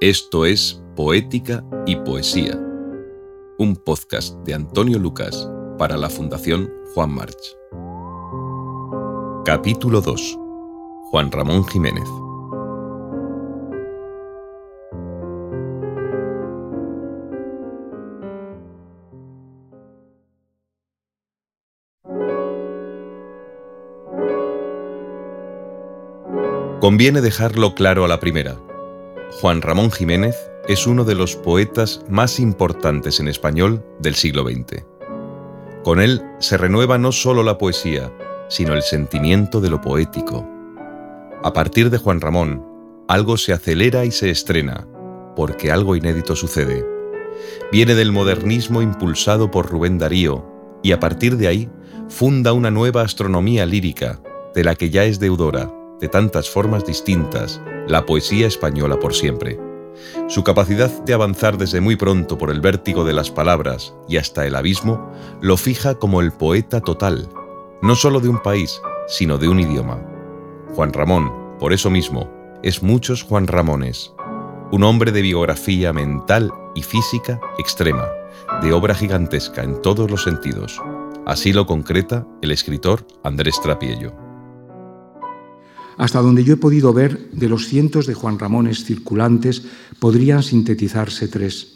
Esto es Poética y Poesía, un podcast de Antonio Lucas para la Fundación Juan March. Capítulo 2. Juan Ramón Jiménez. Conviene dejarlo claro a la primera. Juan Ramón Jiménez es uno de los poetas más importantes en español del siglo XX. Con él se renueva no solo la poesía, sino el sentimiento de lo poético. A partir de Juan Ramón, algo se acelera y se estrena, porque algo inédito sucede. Viene del modernismo impulsado por Rubén Darío, y a partir de ahí funda una nueva astronomía lírica, de la que ya es deudora de tantas formas distintas, la poesía española por siempre. Su capacidad de avanzar desde muy pronto por el vértigo de las palabras y hasta el abismo lo fija como el poeta total, no solo de un país, sino de un idioma. Juan Ramón, por eso mismo, es muchos Juan Ramones, un hombre de biografía mental y física extrema, de obra gigantesca en todos los sentidos. Así lo concreta el escritor Andrés Trapiello. Hasta donde yo he podido ver, de los cientos de Juan Ramones circulantes, podrían sintetizarse tres.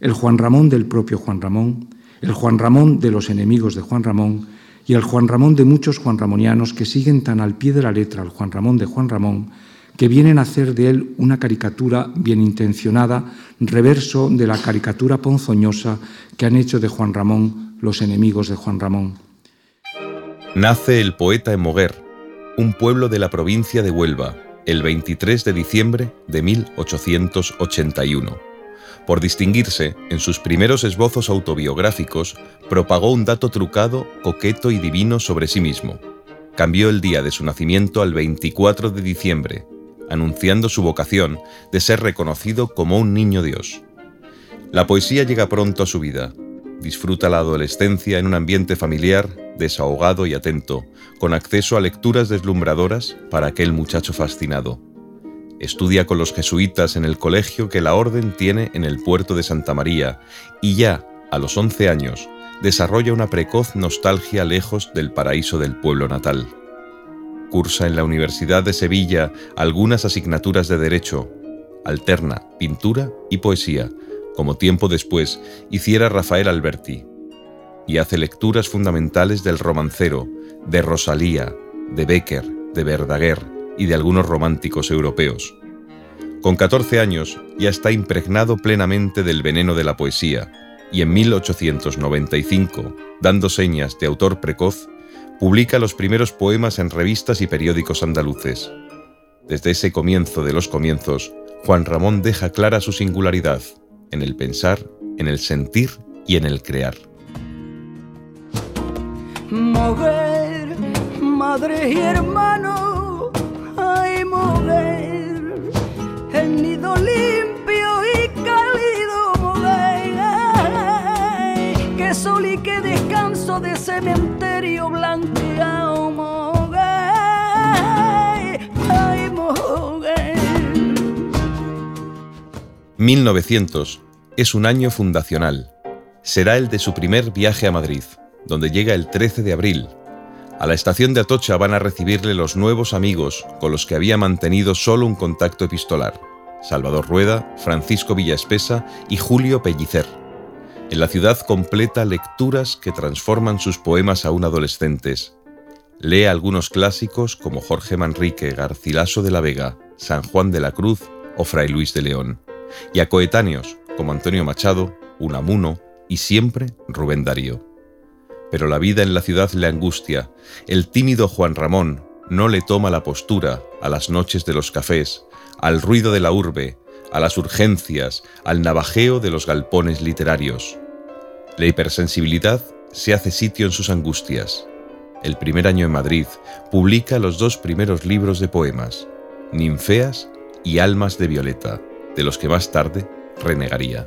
El Juan Ramón del propio Juan Ramón, el Juan Ramón de los enemigos de Juan Ramón y el Juan Ramón de muchos Juan Ramonianos que siguen tan al pie de la letra al Juan Ramón de Juan Ramón que vienen a hacer de él una caricatura bien intencionada, reverso de la caricatura ponzoñosa que han hecho de Juan Ramón los enemigos de Juan Ramón. Nace el poeta en Moguer, un pueblo de la provincia de Huelva, el 23 de diciembre de 1881. Por distinguirse, en sus primeros esbozos autobiográficos, propagó un dato trucado, coqueto y divino sobre sí mismo. Cambió el día de su nacimiento al 24 de diciembre, anunciando su vocación de ser reconocido como un niño Dios. La poesía llega pronto a su vida. Disfruta la adolescencia en un ambiente familiar desahogado y atento, con acceso a lecturas deslumbradoras para aquel muchacho fascinado. Estudia con los jesuitas en el colegio que la orden tiene en el puerto de Santa María y ya, a los 11 años, desarrolla una precoz nostalgia lejos del paraíso del pueblo natal. Cursa en la Universidad de Sevilla algunas asignaturas de Derecho, alterna pintura y poesía, como tiempo después hiciera Rafael Alberti, y hace lecturas fundamentales del romancero, de Rosalía, de Becker, de Verdaguer y de algunos románticos europeos. Con 14 años ya está impregnado plenamente del veneno de la poesía y en 1895, dando señas de autor precoz, publica los primeros poemas en revistas y periódicos andaluces. Desde ese comienzo de los comienzos, Juan Ramón deja clara su singularidad en el pensar, en el sentir y en el crear. Mover, madre y hermano, ay mover, el nido limpio y cálido mover, que sol y que descanso de cementerio blanqueado 1900 es un año fundacional. Será el de su primer viaje a Madrid donde llega el 13 de abril. A la estación de Atocha van a recibirle los nuevos amigos con los que había mantenido solo un contacto epistolar, Salvador Rueda, Francisco Villaespesa y Julio Pellicer. En la ciudad completa lecturas que transforman sus poemas aún adolescentes. Lee algunos clásicos como Jorge Manrique, Garcilaso de la Vega, San Juan de la Cruz o Fray Luis de León, y a coetáneos como Antonio Machado, Unamuno y siempre Rubén Darío pero la vida en la ciudad le angustia. El tímido Juan Ramón no le toma la postura a las noches de los cafés, al ruido de la urbe, a las urgencias, al navajeo de los galpones literarios. La hipersensibilidad se hace sitio en sus angustias. El primer año en Madrid publica los dos primeros libros de poemas, Ninfeas y Almas de Violeta, de los que más tarde renegaría.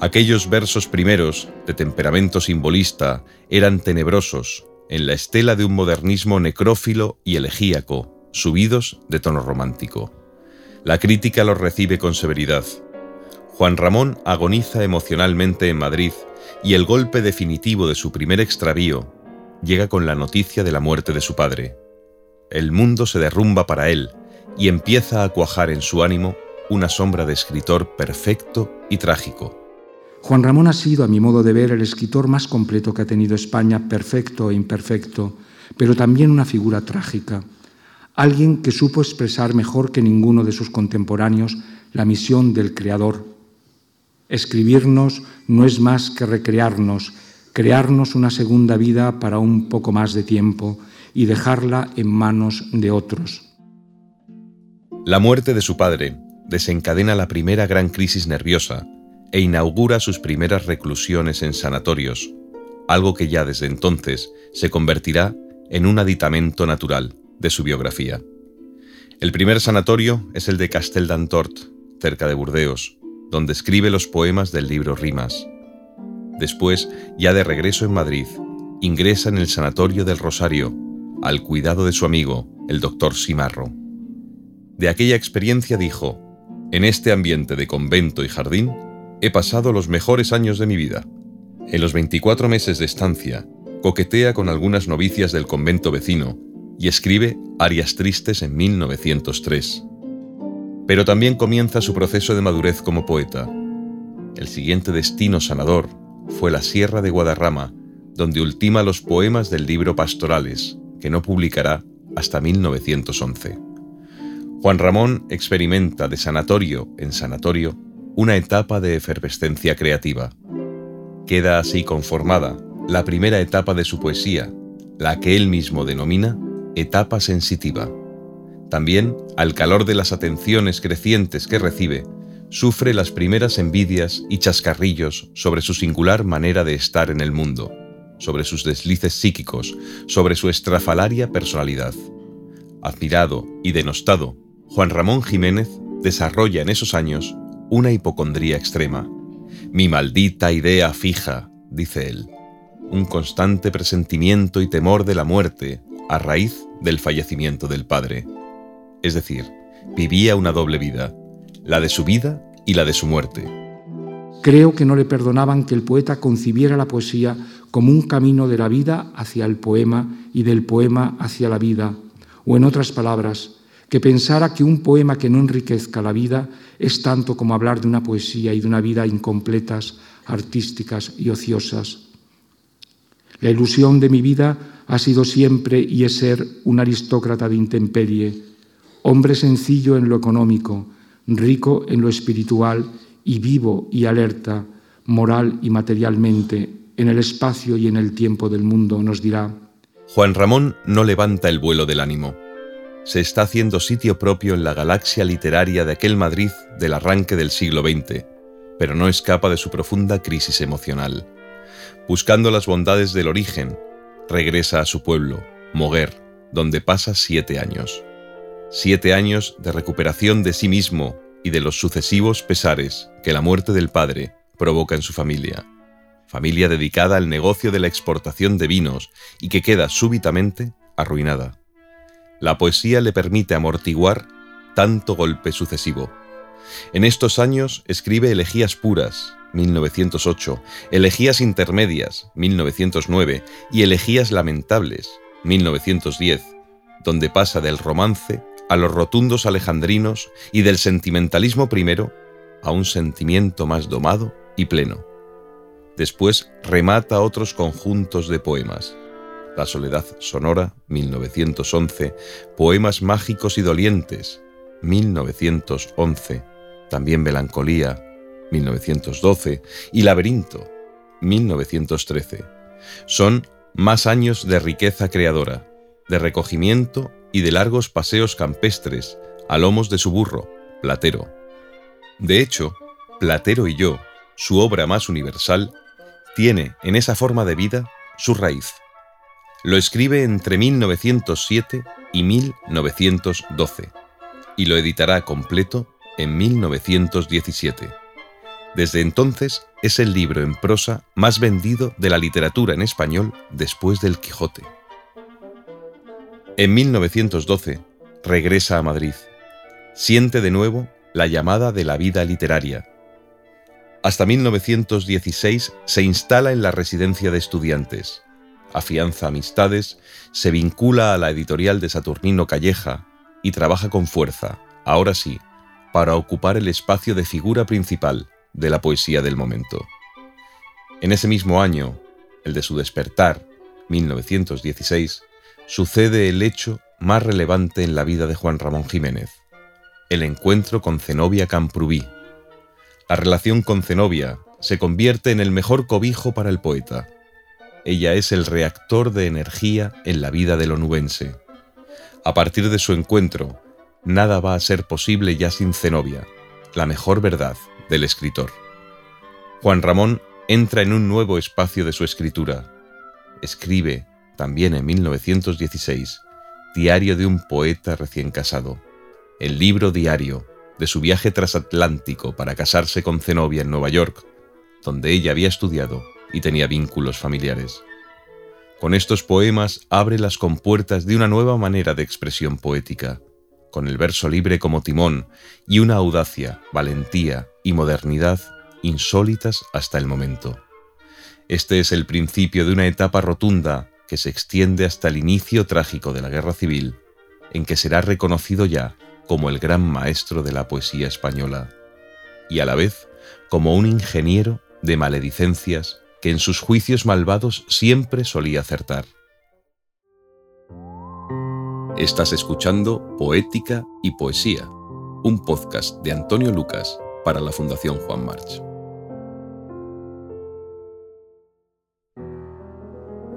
Aquellos versos primeros, de temperamento simbolista, eran tenebrosos, en la estela de un modernismo necrófilo y elegíaco, subidos de tono romántico. La crítica lo recibe con severidad. Juan Ramón agoniza emocionalmente en Madrid y el golpe definitivo de su primer extravío llega con la noticia de la muerte de su padre. El mundo se derrumba para él y empieza a cuajar en su ánimo una sombra de escritor perfecto y trágico. Juan Ramón ha sido, a mi modo de ver, el escritor más completo que ha tenido España, perfecto e imperfecto, pero también una figura trágica, alguien que supo expresar mejor que ninguno de sus contemporáneos la misión del Creador. Escribirnos no es más que recrearnos, crearnos una segunda vida para un poco más de tiempo y dejarla en manos de otros. La muerte de su padre desencadena la primera gran crisis nerviosa e inaugura sus primeras reclusiones en sanatorios, algo que ya desde entonces se convertirá en un aditamento natural de su biografía. El primer sanatorio es el de Castel d'Antort, cerca de Burdeos, donde escribe los poemas del libro Rimas. Después, ya de regreso en Madrid, ingresa en el Sanatorio del Rosario, al cuidado de su amigo, el doctor Simarro. De aquella experiencia dijo, en este ambiente de convento y jardín, he pasado los mejores años de mi vida. En los 24 meses de estancia, coquetea con algunas novicias del convento vecino y escribe Arias Tristes en 1903. Pero también comienza su proceso de madurez como poeta. El siguiente destino sanador fue la Sierra de Guadarrama, donde ultima los poemas del libro Pastorales, que no publicará hasta 1911. Juan Ramón experimenta de sanatorio en sanatorio una etapa de efervescencia creativa. Queda así conformada la primera etapa de su poesía, la que él mismo denomina etapa sensitiva. También, al calor de las atenciones crecientes que recibe, sufre las primeras envidias y chascarrillos sobre su singular manera de estar en el mundo, sobre sus deslices psíquicos, sobre su estrafalaria personalidad. Admirado y denostado, Juan Ramón Jiménez desarrolla en esos años una hipocondría extrema. Mi maldita idea fija, dice él, un constante presentimiento y temor de la muerte a raíz del fallecimiento del padre. Es decir, vivía una doble vida, la de su vida y la de su muerte. Creo que no le perdonaban que el poeta concibiera la poesía como un camino de la vida hacia el poema y del poema hacia la vida, o en otras palabras, que pensara que un poema que no enriquezca la vida es tanto como hablar de una poesía y de una vida incompletas, artísticas y ociosas. La ilusión de mi vida ha sido siempre y es ser un aristócrata de intemperie, hombre sencillo en lo económico, rico en lo espiritual y vivo y alerta, moral y materialmente, en el espacio y en el tiempo del mundo, nos dirá. Juan Ramón no levanta el vuelo del ánimo. Se está haciendo sitio propio en la galaxia literaria de aquel Madrid del arranque del siglo XX, pero no escapa de su profunda crisis emocional. Buscando las bondades del origen, regresa a su pueblo, Moguer, donde pasa siete años. Siete años de recuperación de sí mismo y de los sucesivos pesares que la muerte del padre provoca en su familia. Familia dedicada al negocio de la exportación de vinos y que queda súbitamente arruinada. La poesía le permite amortiguar tanto golpe sucesivo. En estos años escribe elegías puras, 1908, Elegías Intermedias, 1909, y Elegías Lamentables, 1910, donde pasa del romance a los rotundos alejandrinos y del sentimentalismo primero a un sentimiento más domado y pleno. Después remata otros conjuntos de poemas. La Soledad Sonora, 1911, Poemas Mágicos y Dolientes, 1911, también Melancolía, 1912, y Laberinto, 1913. Son más años de riqueza creadora, de recogimiento y de largos paseos campestres a lomos de su burro, Platero. De hecho, Platero y yo, su obra más universal, tiene en esa forma de vida su raíz. Lo escribe entre 1907 y 1912 y lo editará completo en 1917. Desde entonces es el libro en prosa más vendido de la literatura en español después del Quijote. En 1912 regresa a Madrid. siente de nuevo la llamada de la vida literaria. Hasta 1916 se instala en la residencia de estudiantes, afianza amistades, se vincula a la editorial de Saturnino Calleja y trabaja con fuerza, ahora sí, para ocupar el espacio de figura principal de la poesía del momento. En ese mismo año, el de su despertar, 1916, sucede el hecho más relevante en la vida de Juan Ramón Jiménez, el encuentro con Zenobia Camprubí. La relación con Zenobia se convierte en el mejor cobijo para el poeta. Ella es el reactor de energía en la vida del onubense. A partir de su encuentro, nada va a ser posible ya sin Zenobia, la mejor verdad del escritor. Juan Ramón entra en un nuevo espacio de su escritura. Escribe, también en 1916, Diario de un poeta recién casado, el libro diario de su viaje transatlántico para casarse con Zenobia en Nueva York, donde ella había estudiado y tenía vínculos familiares. Con estos poemas abre las compuertas de una nueva manera de expresión poética, con el verso libre como timón y una audacia, valentía y modernidad insólitas hasta el momento. Este es el principio de una etapa rotunda que se extiende hasta el inicio trágico de la Guerra Civil, en que será reconocido ya como el gran maestro de la poesía española, y a la vez como un ingeniero de maledicencias que en sus juicios malvados siempre solía acertar. Estás escuchando Poética y Poesía, un podcast de Antonio Lucas para la Fundación Juan March.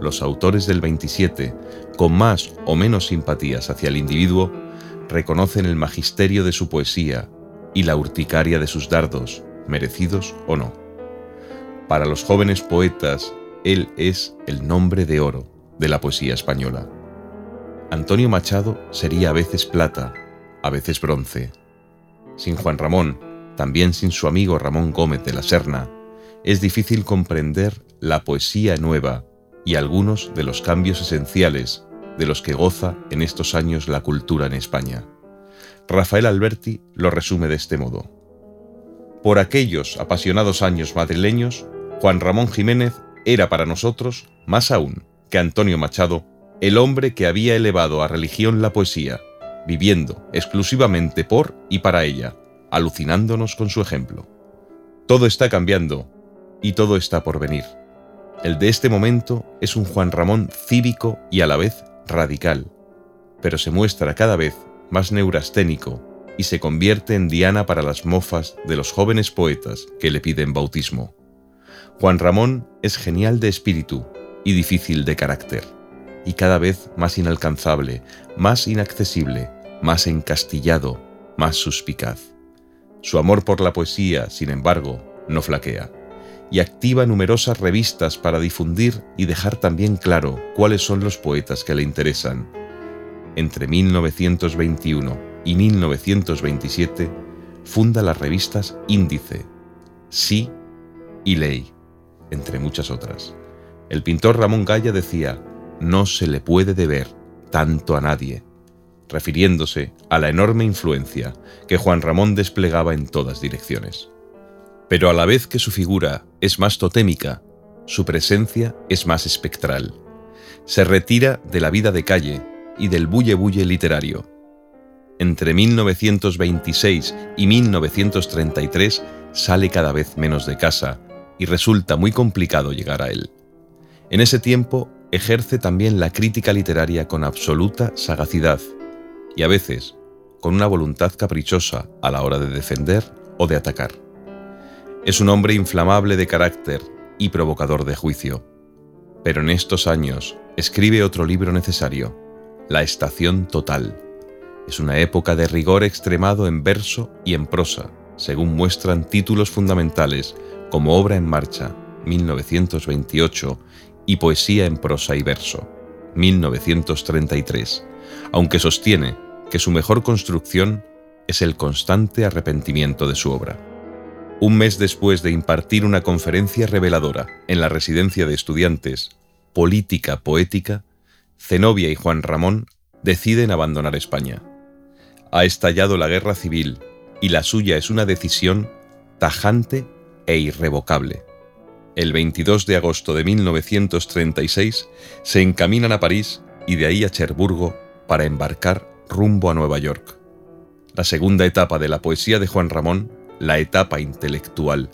Los autores del 27, con más o menos simpatías hacia el individuo, reconocen el magisterio de su poesía y la urticaria de sus dardos, merecidos o no. Para los jóvenes poetas, él es el nombre de oro de la poesía española. Antonio Machado sería a veces plata, a veces bronce. Sin Juan Ramón, también sin su amigo Ramón Gómez de la Serna, es difícil comprender la poesía nueva y algunos de los cambios esenciales de los que goza en estos años la cultura en España. Rafael Alberti lo resume de este modo. Por aquellos apasionados años madrileños, Juan Ramón Jiménez era para nosotros, más aún que Antonio Machado, el hombre que había elevado a religión la poesía, viviendo exclusivamente por y para ella, alucinándonos con su ejemplo. Todo está cambiando y todo está por venir. El de este momento es un Juan Ramón cívico y a la vez radical, pero se muestra cada vez más neurasténico y se convierte en diana para las mofas de los jóvenes poetas que le piden bautismo. Juan Ramón es genial de espíritu y difícil de carácter y cada vez más inalcanzable, más inaccesible, más encastillado, más suspicaz. Su amor por la poesía, sin embargo, no flaquea, y activa numerosas revistas para difundir y dejar también claro cuáles son los poetas que le interesan. Entre 1921 y 1927 funda las revistas Índice, Sí y Ley, entre muchas otras. El pintor Ramón Gaya decía, no se le puede deber tanto a nadie, refiriéndose a la enorme influencia que Juan Ramón desplegaba en todas direcciones. Pero a la vez que su figura es más totémica, su presencia es más espectral. Se retira de la vida de calle y del bulle bulle literario. Entre 1926 y 1933 sale cada vez menos de casa y resulta muy complicado llegar a él. En ese tiempo ejerce también la crítica literaria con absoluta sagacidad y a veces con una voluntad caprichosa a la hora de defender o de atacar. Es un hombre inflamable de carácter y provocador de juicio, pero en estos años escribe otro libro necesario, La Estación Total. Es una época de rigor extremado en verso y en prosa, según muestran títulos fundamentales como Obra en Marcha, 1928, y Poesía en prosa y verso, 1933, aunque sostiene que su mejor construcción es el constante arrepentimiento de su obra. Un mes después de impartir una conferencia reveladora en la residencia de estudiantes Política Poética, Zenobia y Juan Ramón deciden abandonar España. Ha estallado la guerra civil y la suya es una decisión tajante e irrevocable. El 22 de agosto de 1936 se encaminan a París y de ahí a Cherburgo para embarcar rumbo a Nueva York. La segunda etapa de la poesía de Juan Ramón, la etapa intelectual,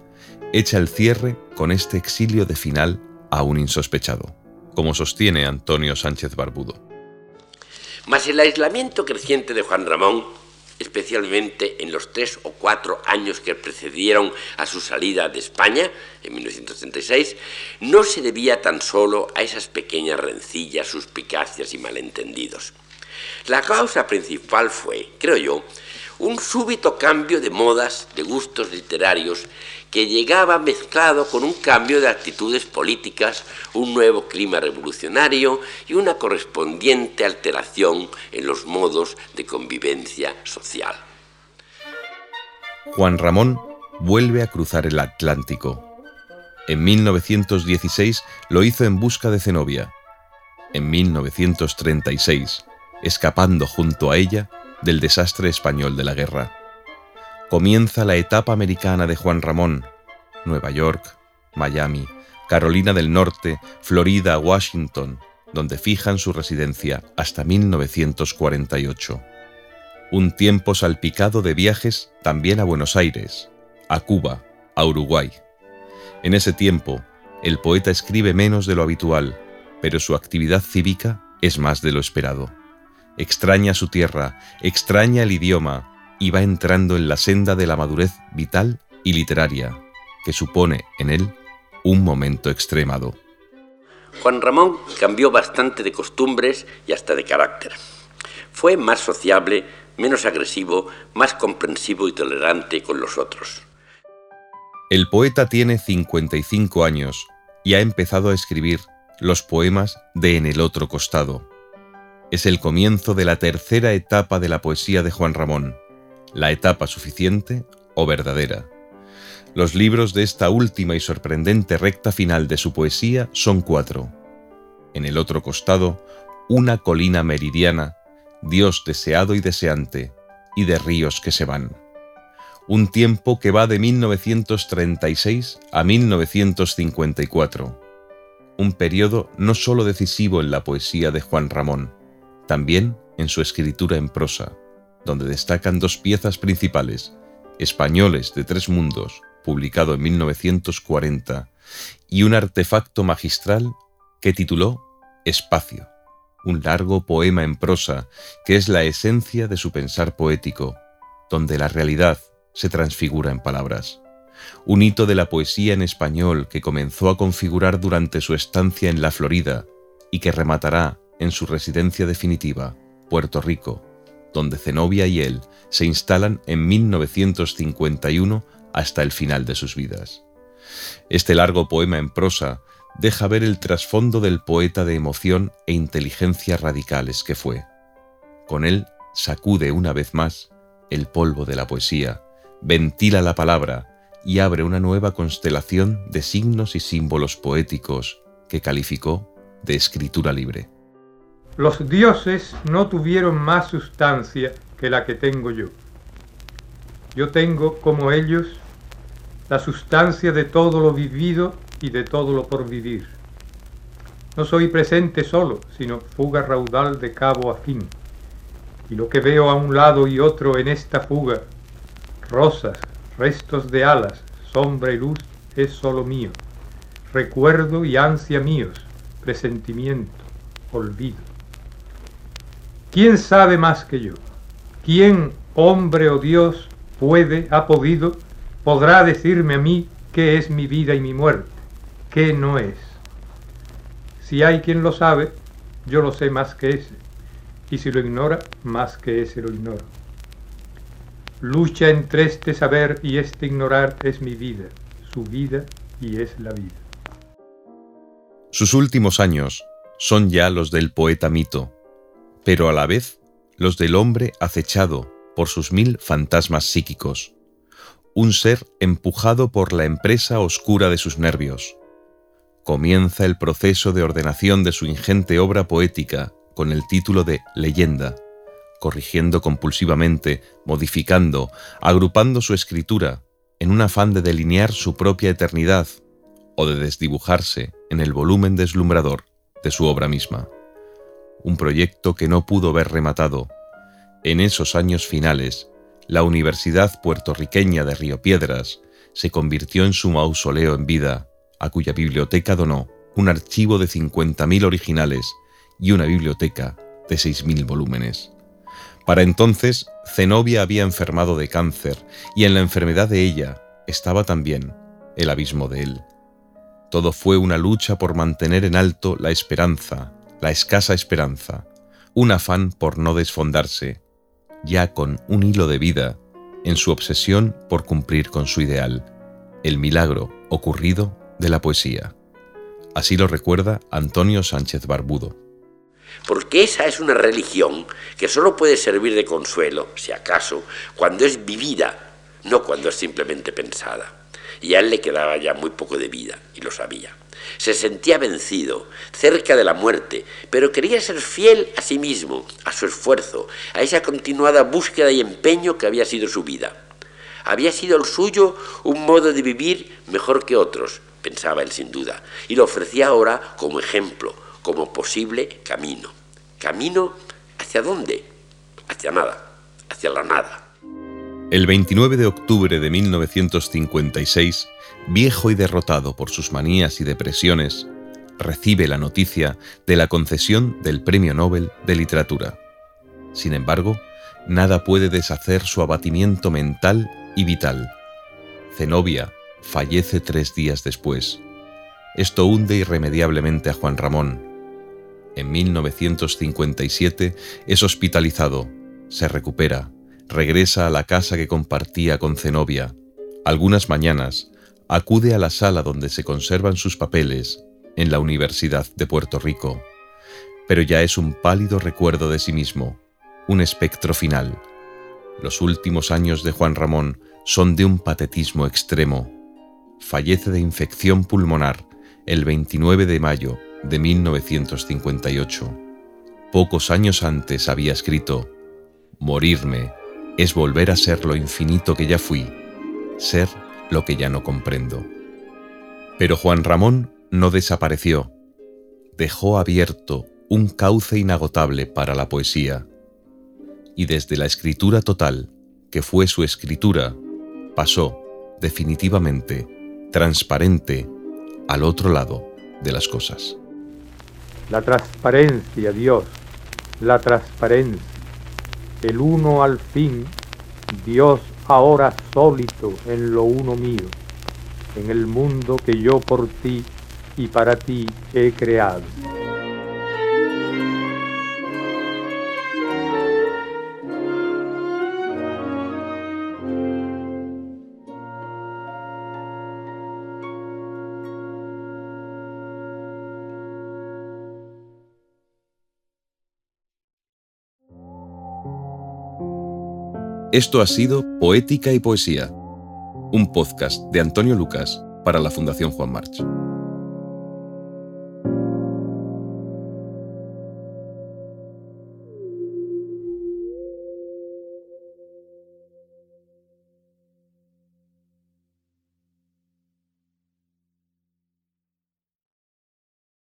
echa el cierre con este exilio de final aún insospechado, como sostiene Antonio Sánchez Barbudo. Mas el aislamiento creciente de Juan Ramón especialmente en los tres o cuatro años que precedieron a su salida de España, en 1936, no se debía tan solo a esas pequeñas rencillas, suspicacias y malentendidos. La causa principal fue, creo yo, un súbito cambio de modas, de gustos literarios, que llegaba mezclado con un cambio de actitudes políticas, un nuevo clima revolucionario y una correspondiente alteración en los modos de convivencia social. Juan Ramón vuelve a cruzar el Atlántico. En 1916 lo hizo en busca de Zenobia. En 1936, escapando junto a ella del desastre español de la guerra. Comienza la etapa americana de Juan Ramón, Nueva York, Miami, Carolina del Norte, Florida, Washington, donde fijan su residencia hasta 1948. Un tiempo salpicado de viajes también a Buenos Aires, a Cuba, a Uruguay. En ese tiempo, el poeta escribe menos de lo habitual, pero su actividad cívica es más de lo esperado extraña su tierra, extraña el idioma y va entrando en la senda de la madurez vital y literaria, que supone en él un momento extremado. Juan Ramón cambió bastante de costumbres y hasta de carácter. Fue más sociable, menos agresivo, más comprensivo y tolerante con los otros. El poeta tiene 55 años y ha empezado a escribir los poemas de En el otro costado, es el comienzo de la tercera etapa de la poesía de Juan Ramón, la etapa suficiente o verdadera. Los libros de esta última y sorprendente recta final de su poesía son cuatro. En el otro costado, una colina meridiana, Dios deseado y deseante, y de ríos que se van. Un tiempo que va de 1936 a 1954. Un periodo no sólo decisivo en la poesía de Juan Ramón, también en su escritura en prosa, donde destacan dos piezas principales, Españoles de Tres Mundos, publicado en 1940, y un artefacto magistral que tituló Espacio, un largo poema en prosa que es la esencia de su pensar poético, donde la realidad se transfigura en palabras. Un hito de la poesía en español que comenzó a configurar durante su estancia en la Florida y que rematará en su residencia definitiva, Puerto Rico, donde Zenobia y él se instalan en 1951 hasta el final de sus vidas. Este largo poema en prosa deja ver el trasfondo del poeta de emoción e inteligencia radicales que fue. Con él sacude una vez más el polvo de la poesía, ventila la palabra y abre una nueva constelación de signos y símbolos poéticos que calificó de escritura libre. Los dioses no tuvieron más sustancia que la que tengo yo. Yo tengo, como ellos, la sustancia de todo lo vivido y de todo lo por vivir. No soy presente solo, sino fuga raudal de cabo a fin. Y lo que veo a un lado y otro en esta fuga, rosas, restos de alas, sombra y luz, es solo mío. Recuerdo y ansia míos, presentimiento, olvido. ¿Quién sabe más que yo? ¿Quién, hombre o Dios, puede, ha podido, podrá decirme a mí qué es mi vida y mi muerte, qué no es? Si hay quien lo sabe, yo lo sé más que ese, y si lo ignora, más que ese lo ignoro. Lucha entre este saber y este ignorar es mi vida, su vida y es la vida. Sus últimos años son ya los del poeta mito, pero a la vez los del hombre acechado por sus mil fantasmas psíquicos, un ser empujado por la empresa oscura de sus nervios. Comienza el proceso de ordenación de su ingente obra poética con el título de Leyenda, corrigiendo compulsivamente, modificando, agrupando su escritura, en un afán de delinear su propia eternidad o de desdibujarse en el volumen deslumbrador de su obra misma. Un proyecto que no pudo ver rematado. En esos años finales, la Universidad puertorriqueña de Río Piedras se convirtió en su mausoleo en vida, a cuya biblioteca donó un archivo de 50.000 originales y una biblioteca de 6.000 volúmenes. Para entonces, Zenobia había enfermado de cáncer y en la enfermedad de ella estaba también el abismo de él. Todo fue una lucha por mantener en alto la esperanza, la escasa esperanza, un afán por no desfondarse, ya con un hilo de vida, en su obsesión por cumplir con su ideal, el milagro ocurrido de la poesía. Así lo recuerda Antonio Sánchez Barbudo porque esa es una religión que solo puede servir de consuelo, si acaso, cuando es vivida, no cuando es simplemente pensada. Y a él le quedaba ya muy poco de vida, y lo sabía. Se sentía vencido, cerca de la muerte, pero quería ser fiel a sí mismo, a su esfuerzo, a esa continuada búsqueda y empeño que había sido su vida. Había sido el suyo un modo de vivir mejor que otros, pensaba él sin duda, y lo ofrecía ahora como ejemplo, como posible camino. ¿Camino hacia dónde? Hacia nada, hacia la nada. El 29 de octubre de 1956, viejo y derrotado por sus manías y depresiones, recibe la noticia de la concesión del Premio Nobel de Literatura. Sin embargo, nada puede deshacer su abatimiento mental y vital. Zenobia fallece tres días después. Esto hunde irremediablemente a Juan Ramón, en 1957 es hospitalizado, se recupera, regresa a la casa que compartía con Zenobia. Algunas mañanas acude a la sala donde se conservan sus papeles en la Universidad de Puerto Rico, pero ya es un pálido recuerdo de sí mismo, un espectro final. Los últimos años de Juan Ramón son de un patetismo extremo. Fallece de infección pulmonar el 29 de mayo de 1958. Pocos años antes había escrito, Morirme es volver a ser lo infinito que ya fui, ser lo que ya no comprendo. Pero Juan Ramón no desapareció, dejó abierto un cauce inagotable para la poesía, y desde la escritura total, que fue su escritura, pasó, definitivamente, transparente, al otro lado de las cosas. La transparencia, Dios, la transparencia. El uno al fin, Dios ahora sólido en lo uno mío, en el mundo que yo por ti y para ti he creado. Esto ha sido Poética y Poesía, un podcast de Antonio Lucas para la Fundación Juan March.